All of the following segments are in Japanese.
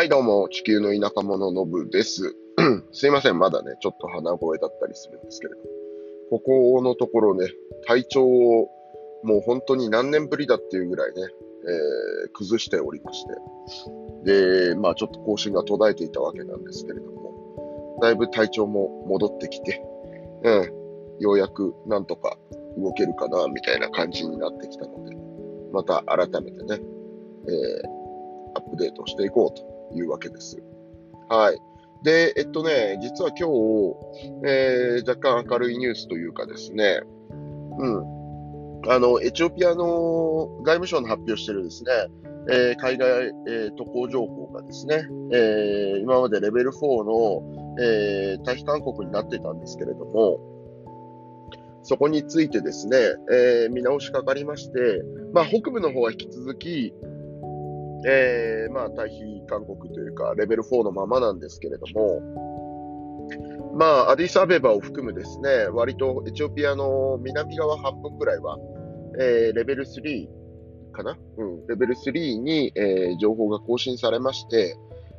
はい、どうも、地球の田舎者のぶです。すいません、まだね、ちょっと鼻声だったりするんですけれども。ここのところね、体調をもう本当に何年ぶりだっていうぐらいね、えー、崩しておりまして。で、まあちょっと更新が途絶えていたわけなんですけれども、だいぶ体調も戻ってきて、うん、ようやくなんとか動けるかな、みたいな感じになってきたので、また改めてね、えー、アップデートしていこうというわけです。はい。で、えっとね、実は今日、えー、若干明るいニュースというかですね、うん。あの、エチオピアの外務省の発表してるですね、えー、海外、えー、渡航情報がですね、えー、今までレベル4の、えー、退避勧告になってたんですけれども、そこについてですね、えー、見直しかかりまして、まあ、北部の方は引き続き、えー、まあ、退避勧告というか、レベル4のままなんですけれども、まあ、アディスアベバを含むですね、割とエチオピアの南側半分ぐらいは、えー、レベル3かな？うん、レベル3に、えー、情報が更新されまして、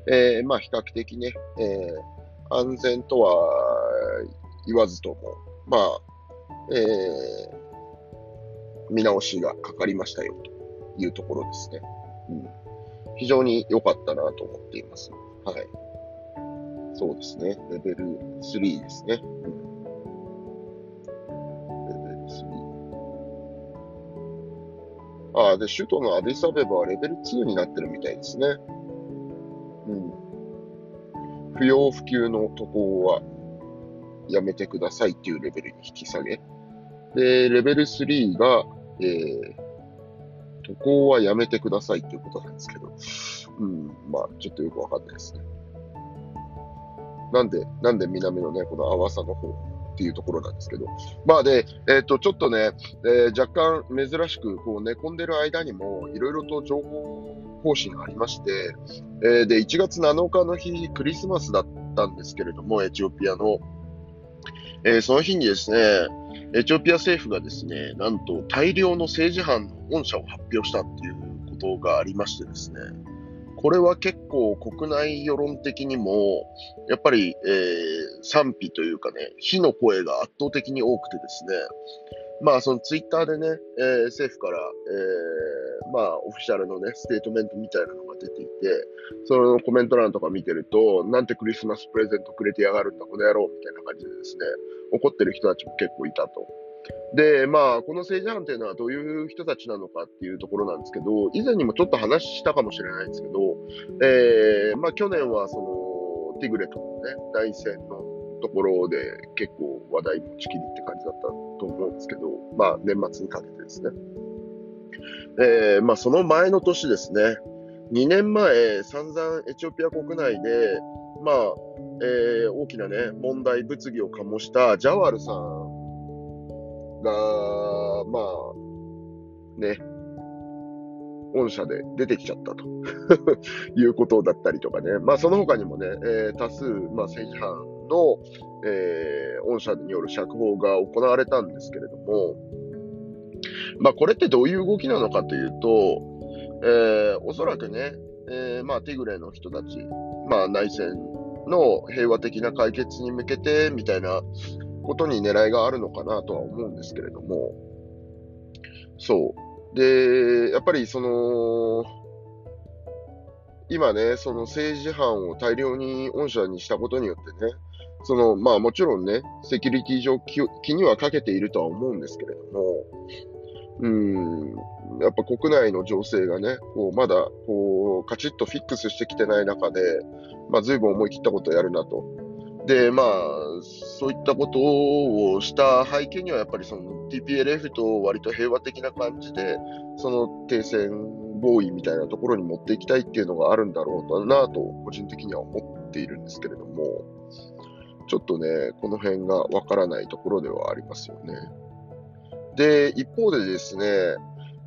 えー、まあ、比較的ね、えー、安全とは言わずとも、まあ、えー、見直しがかかりましたよというところですね。うん非常に良かったなと思っています。はい。そうですね。レベル3ですね。レベル3。ああ、で、首都のアディサベバはレベル2になってるみたいですね。うん。不要不急の渡航はやめてくださいっていうレベルに引き下げ。で、レベル3が、えー、渡航はやめてくださいっていうことなんですけど、うん、まあ、ちょっとよくわかんないですね。なんで、なんで南のね、この淡さの方っていうところなんですけど。まあで、えっ、ー、と、ちょっとね、えー、若干珍しく、こう寝込んでる間にも、いろいろと情報更新がありまして、えー、で、1月7日の日、クリスマスだったんですけれども、エチオピアの。えー、その日にですね、エチオピア政府がですね、なんと大量の政治犯の恩赦を発表したっていうことがありましてですね、これは結構国内世論的にも、やっぱり、えー、賛否というかね、非の声が圧倒的に多くてですね、まあそのツイッターでね、えー、政府から、えー、まあオフィシャルのね、ステートメントみたいなのが出ていて、そのコメント欄とか見てると、なんてクリスマスプレゼントくれてやがるんだ、この野郎みたいな感じでですね、怒ってる人たちも結構いたと。で、まあ、この政治犯というのはどういう人たちなのかっていうところなんですけど、以前にもちょっと話したかもしれないんですけど、えー、まあ、去年はその、ティグレとのね、内戦のところで結構話題持ちきりって感じだったと思うんですけど、まあ、年末にかけてですね。えー、まあ、その前の年ですね、2年前、散々エチオピア国内で、まあ、えー、大きなね、問題、物議を醸したジャワルさんが、まあ、ね、御社で出てきちゃったと。いうことだったりとかね、まあ、その他にもね、えー、多数、まあ、政治犯の、えー、御社による釈放が行われたんですけれども、まあ、これってどういう動きなのかというと、えー、おそらくね、えー、まあ、ティグレの人たち、まあ、内戦の平和的な解決に向けてみたいなことに狙いがあるのかなとは思うんですけれども、そう。で、やっぱりその、今ね、その政治犯を大量に御社にしたことによってね、その、まあもちろんね、セキュリティ上気にはかけているとは思うんですけれども、うん、やっぱ国内の情勢がね、こうまだこうカチッとフィックスしてきてない中で、まあ、随分思い切ったことをやるなと。で、まあ、そういったことをした背景には、やっぱりその TPLF と割と平和的な感じで、その停戦合意みたいなところに持っていきたいっていうのがあるんだろうなと、個人的には思っているんですけれども、ちょっとね、この辺がわからないところではありますよね。で、一方でですね、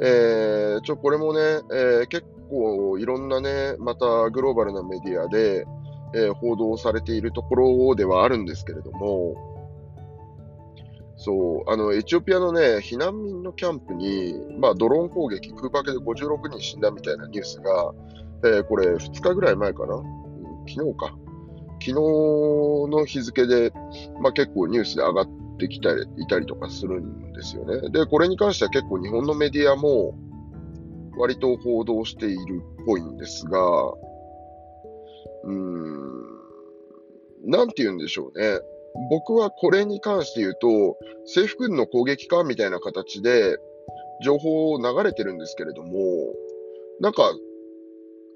えー、ちょ、これもね、えー、結構いろんなね、またグローバルなメディアで、えー、報道されているところではあるんですけれども、そう、あの、エチオピアのね、避難民のキャンプに、まあ、ドローン攻撃、空爆で56人死んだみたいなニュースが、えー、これ2日ぐらい前かな、うん、昨日か。昨日の日付で、まあ、結構ニュースで上がってきたりいたりとかするんですよね。で、これに関しては結構日本のメディアも割と報道しているっぽいんですが、うーん、なんて言うんでしょうね。僕はこれに関して言うと、制服軍の攻撃かみたいな形で情報を流れてるんですけれども、なんか、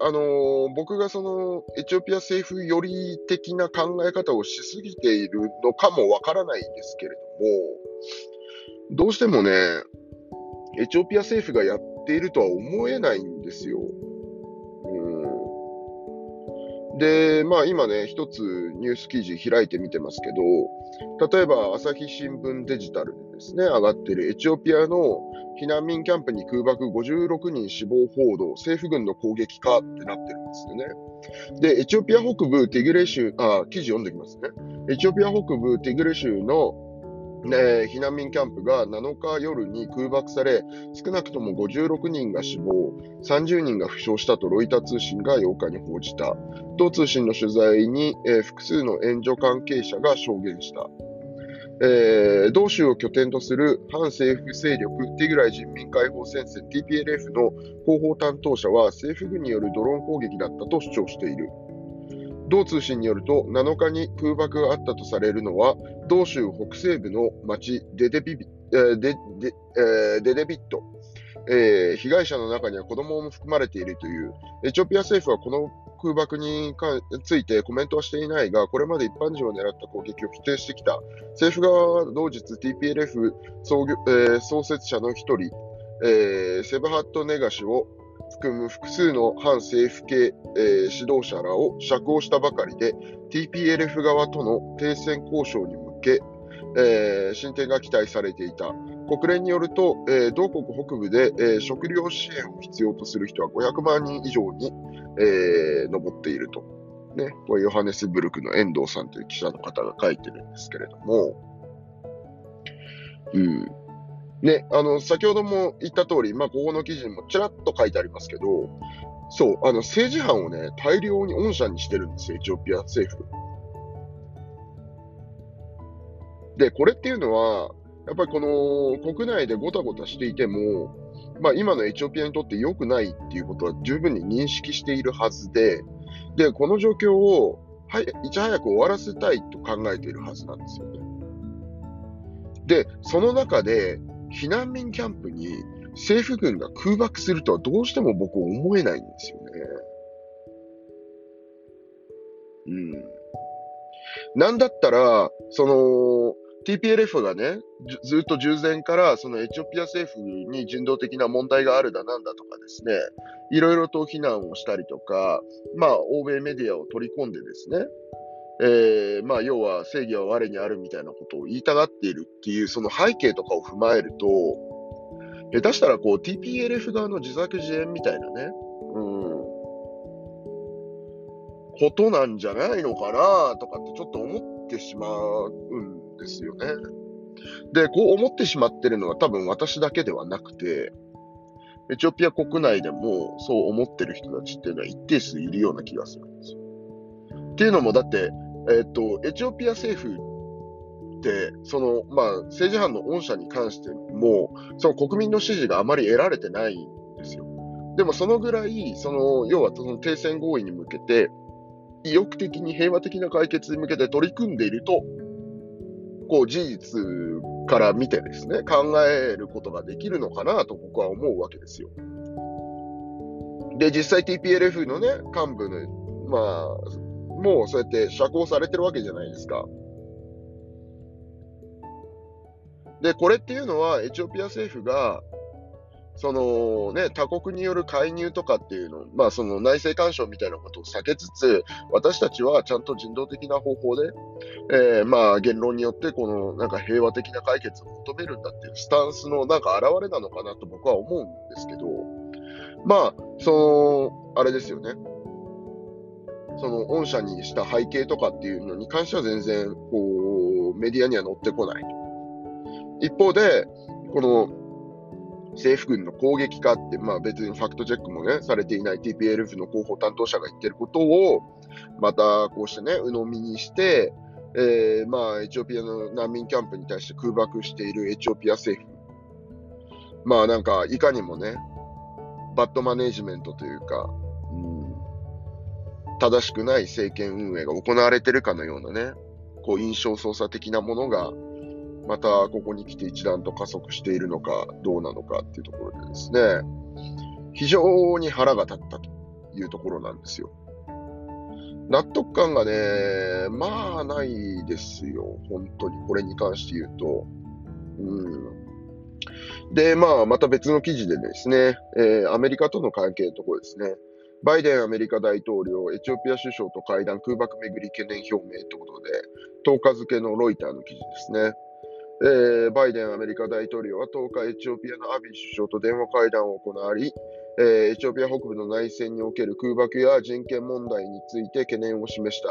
あのー、僕がそのエチオピア政府寄り的な考え方をしすぎているのかもわからないんですけれども、どうしてもね、エチオピア政府がやっているとは思えないんですよ。うんで、まあ今ね、一つニュース記事開いてみてますけど、例えば朝日新聞デジタルですね、上がっているエチオピアの避難民キャンプに空爆56人死亡報道、政府軍の攻撃かってなってるんですよね。で、エチオピア北部ティグレ州、あ、記事読んできますね。エチオピア北部ティグレ州のね、避難民キャンプが7日夜に空爆され、少なくとも56人が死亡、30人が負傷したとロイター通信が8日に報じた。同通信の取材に、えー、複数の援助関係者が証言した。えー、同州を拠点とする反政府勢力ティグライ人民解放戦線 TPLF の広報担当者は政府軍によるドローン攻撃だったと主張している。同通信によると、7日に空爆があったとされるのは、同州北西部の町デデビビ、えー、デデえー、デデビット、えー、被害者の中には子供も含まれているという、エチオピア政府はこの空爆についてコメントはしていないが、これまで一般人を狙った攻撃を否定してきた。政府側は同日 TPLF 創、えー、創設者の一人、えー、セブハット・ネガ氏を含む複数の反政府系、えー、指導者らを釈放したばかりで、TPLF 側との停戦交渉に向け、えー、進展が期待されていた。国連によると、えー、同国北部で、えー、食料支援を必要とする人は500万人以上に、えー、上っていると。ね、これヨハネスブルクの遠藤さんという記者の方が書いてるんですけれども、うん。ね、あの、先ほども言った通り、まあ、ここの記事にもちらっと書いてありますけど、そう、あの、政治犯をね、大量に恩赦にしてるんですよ、エチオピア政府。で、これっていうのは、やっぱりこの国内でごたごたしていても、まあ、今のエチオピアにとって良くないっていうことは十分に認識しているはずで、で、この状況を、はい、いち早く終わらせたいと考えているはずなんですよね。で、その中で、避難民キャンプに政府軍が空爆するとはどうしても僕思えないんですよね。うん。なんだったら、その、TPLF がね、ずっと従前からそのエチオピア政府に人道的な問題があるだなんだとかですね、いろいろと非難をしたりとか、まあ、欧米メディアを取り込んでですね、えー、まあ、要は正義は我にあるみたいなことを言いたがっているっていう、その背景とかを踏まえると、下手したらこう TPLF 側の自作自演みたいなね、うん、ことなんじゃないのかなとかってちょっと思ってしまうんですよね。で、こう思ってしまってるのは多分私だけではなくて、エチオピア国内でもそう思ってる人たちっていうのは一定数いるような気がするんですよ。っていうのも、だって、えっと、エチオピア政府って、その、まあ、政治犯の恩赦に関しても、その国民の支持があまり得られてないんですよ。でもそのぐらい、その、要はその停戦合意に向けて、意欲的に平和的な解決に向けて取り組んでいると、こう事実から見てですね、考えることができるのかなと僕は思うわけですよ。で、実際 TPLF のね、幹部の、まあ、もうそうやって釈放されてるわけじゃないですか。で、これっていうのは、エチオピア政府が、そのね、他国による介入とかっていうの、まあその内政干渉みたいなことを避けつつ、私たちはちゃんと人道的な方法で、えー、まあ言論によってこのなんか平和的な解決を求めるんだっていうスタンスのなんか表れなのかなと僕は思うんですけど、まあ、その、あれですよね。その御社にした背景とかっていうのに関しては全然、こう、メディアには載ってこない。一方で、この、政府軍の攻撃かって、まあ別にファクトチェックもね、されていない TPLF の広報担当者が言ってることを、またこうしてね、鵜呑みにして、えー、まあエチオピアの難民キャンプに対して空爆しているエチオピア政府。まあなんか、いかにもね、バッドマネジメントというか、うん、正しくない政権運営が行われてるかのようなね、こう印象操作的なものが、またここに来て一段と加速しているのかどうなのかっていうところでですね、非常に腹が立ったというところなんですよ。納得感がね、まあないですよ。本当にこれに関して言うと。うん。で、まあ、また別の記事でですね、えー、アメリカとの関係のところですね。バイデンアメリカ大統領、エチオピア首相と会談、空爆めぐり懸念表明ということで、10日付のロイターの記事ですね。えー、バイデンアメリカ大統領は10日、エチオピアのアビー首相と電話会談を行い、えー、エチオピア北部の内戦における空爆や人権問題について懸念を示した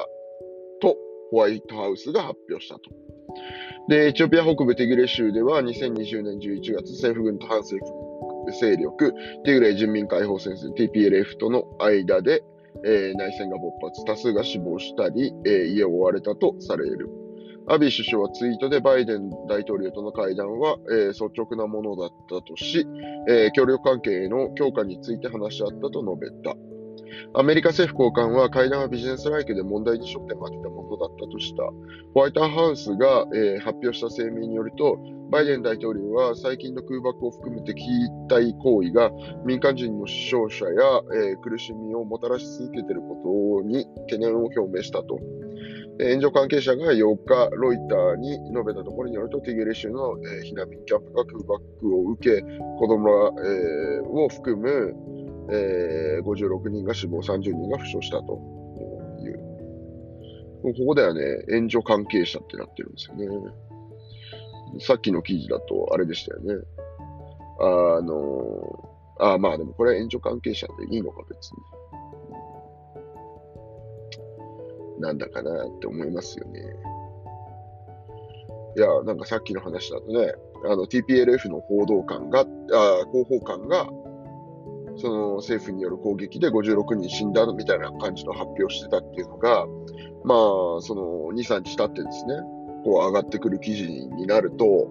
と、ホワイトハウスが発表したと。で、エチオピア北部テグレ州では2020年11月、政府軍と反政府勢力、テグレ人民解放戦線 TPLF との間で、えー、内戦が勃発、多数が死亡したり、え、家を追われたとされる。アビー首相はツイートでバイデン大統領との会談は、えー、率直なものだったとし、えー、協力関係の強化について話し合ったと述べた。アメリカ政府高官は会談はビジネスライクで問題に焦点を当てたものだったとした。ホワイトハウスが、えー、発表した声明によると、バイデン大統領は最近の空爆を含む敵対行為が民間人の死傷者や、えー、苦しみをもたらし続けていることに懸念を表明したと。援助関係者が8日、ロイターに述べたところによると、ティゲレ州の、えー、避難民キャンプが空爆を受け、子供ら、えー、を含む、えー、56人が死亡、30人が負傷したという。ここではね、援助関係者ってなってるんですよね。さっきの記事だと、あれでしたよね。あの、あまあでもこれは援助関係者でいいのか別に。なんだかなって思いますよね。いや、なんかさっきの話だとね、あの TPLF の報道官が、あ広報官が、その政府による攻撃で56人死んだみたいな感じの発表してたっていうのが、まあ、その2、3日経ってですね、こう上がってくる記事になると、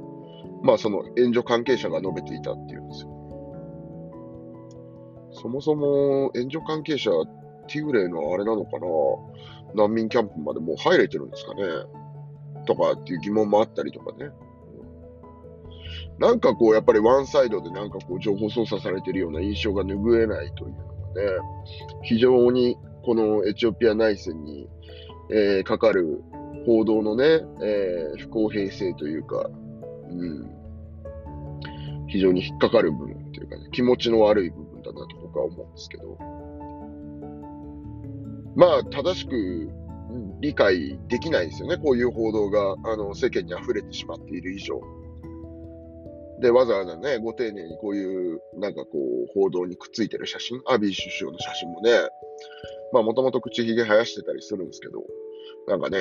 まあその援助関係者が述べていたっていうんですよ。そもそも援助関係者、ティグレイのあれなのかな難民キャンプまでもう入れてるんですかね。とかっていう疑問もあったりとかね。なんかこう、やっぱりワンサイドでなんかこう、情報操作されてるような印象が拭えないというのがね、非常にこのエチオピア内戦に、えー、かかる報道のね、えー、不公平性というか、うん、非常に引っかかる部分というかね、気持ちの悪い部分だなと僕は思うんですけど、まあ、正しく理解できないですよね。こういう報道が、あの、世間に溢れてしまっている以上。で、わざわざね、ご丁寧にこういう、なんかこう、報道にくっついてる写真、アビー首相の写真もね、まあ、もともと口ひげ生やしてたりするんですけど、なんかね、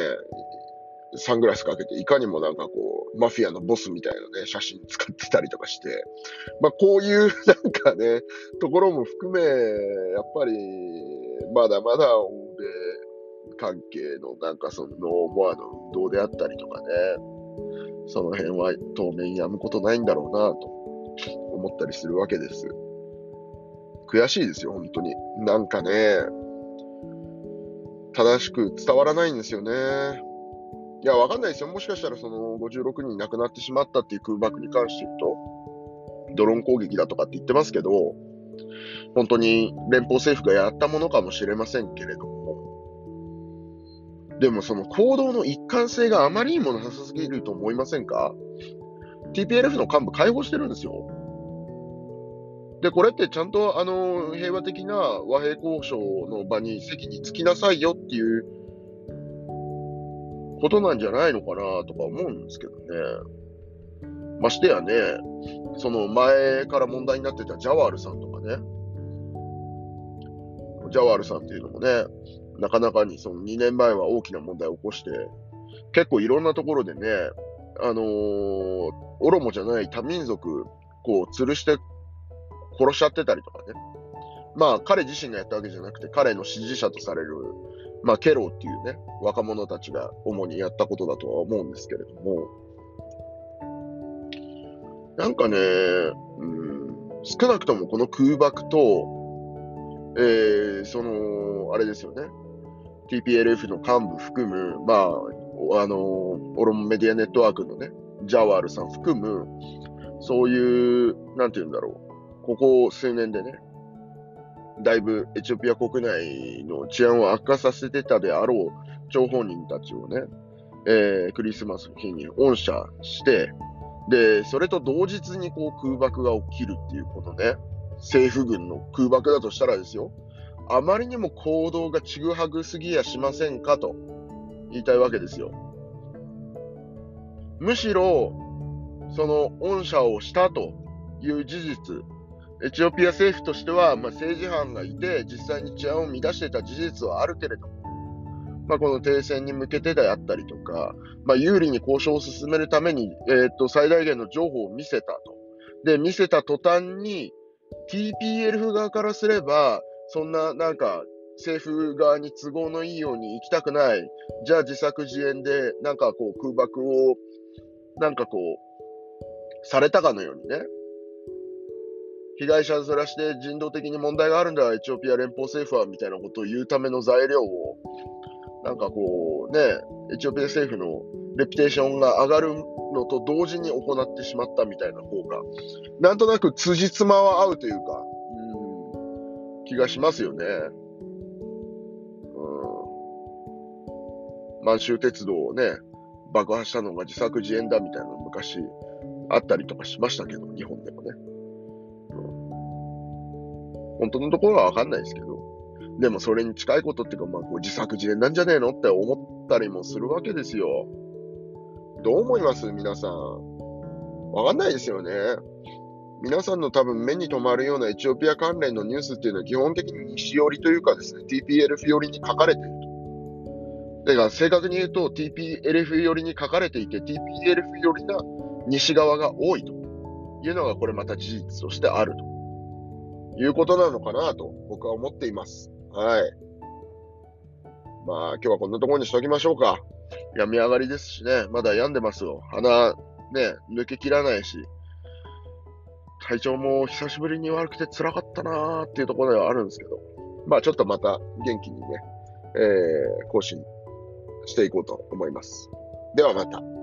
サングラスかけて、いかにもなんかこう、マフィアのボスみたいなね、写真使ってたりとかして、まあこういうなんかね、ところも含め、やっぱり、まだまだ関係のなんかそのノーモアの運動であったりとかね、その辺は当面やむことないんだろうなと思ったりするわけです。悔しいですよ、本当に。なんかね、正しく伝わらないんですよね。いや、わかんないですよ。もしかしたらその56人亡くなってしまったっていう空爆に関して言うと、ドローン攻撃だとかって言ってますけど、本当に連邦政府がやったものかもしれませんけれども、でもその行動の一貫性があまりにもなさすぎると思いませんか ?TPLF の幹部解放してるんですよ。で、これってちゃんとあの平和的な和平交渉の場に席に着きなさいよっていうことなんじゃないのかなとか思うんですけどね。ましてやね、その前から問題になってたジャワールさんとかね、ジャワールさんっていうのもね、なかなかにその2年前は大きな問題を起こして、結構いろんなところでね、あのー、オロモじゃない多民族、こう、吊るして殺しちゃってたりとかね。まあ、彼自身がやったわけじゃなくて、彼の支持者とされる、まあ、ケローっていうね、若者たちが主にやったことだとは思うんですけれども、なんかね、うん、少なくともこの空爆と、えー、その、あれですよね、TPLF の幹部含む、まあ、あの、オロモメディアネットワークのね、ジャワールさん含む、そういう、なんて言うんだろう、ここ数年でね、だいぶエチオピア国内の治安を悪化させてたであろう張本人たちをね、えー、クリスマスの日に恩赦して、で、それと同日にこう空爆が起きるっていうことね、政府軍の空爆だとしたらですよ、あまりにも行動がちぐはぐすぎやしませんかと言いたいわけですよ。むしろ、その恩赦をしたという事実、エチオピア政府としては、まあ、政治犯がいて、実際に治安を乱してた事実はあるけれども、まあ、この停戦に向けてであったりとか、まあ、有利に交渉を進めるために、えー、っと最大限の情報を見せたと。で、見せた途端に、TPLF 側からすれば、そんななんか政府側に都合のいいように行きたくない、じゃあ自作自演でなんかこう空爆をなんかこうされたかのようにね、被害者ずらして人道的に問題があるんだ、エチオピア連邦政府はみたいなことを言うための材料を、なんかこうね、エチオピア政府のレピュテーションが上がるのと同時に行ってしまったみたいな方が、なんとなく辻褄は合うというか、気がしますよね。うん。満州鉄道をね、爆破したのが自作自演だみたいなの昔あったりとかしましたけど、日本でもね。本当のところはわかんないですけど、でもそれに近いことっていうか、まあ、こう自作自演なんじゃねえのって思ったりもするわけですよ。どう思います？皆さん。わかんないですよね。皆さんの多分目に留まるようなエチオピア関連のニュースっていうのは基本的に西寄りというかですね、TPLF 寄りに書かれていると。だから正確に言うと TPLF 寄りに書かれていて TPLF 寄りな西側が多いというのがこれまた事実としてあると。いうことなのかなと僕は思っています。はい。まあ今日はこんなところにしときましょうか。病み上がりですしね、まだ病んでますよ。鼻ね、抜けきらないし、体調も久しぶりに悪くて辛かったなーっていうところではあるんですけど、まあちょっとまた元気にね、えー、更新していこうと思います。ではまた。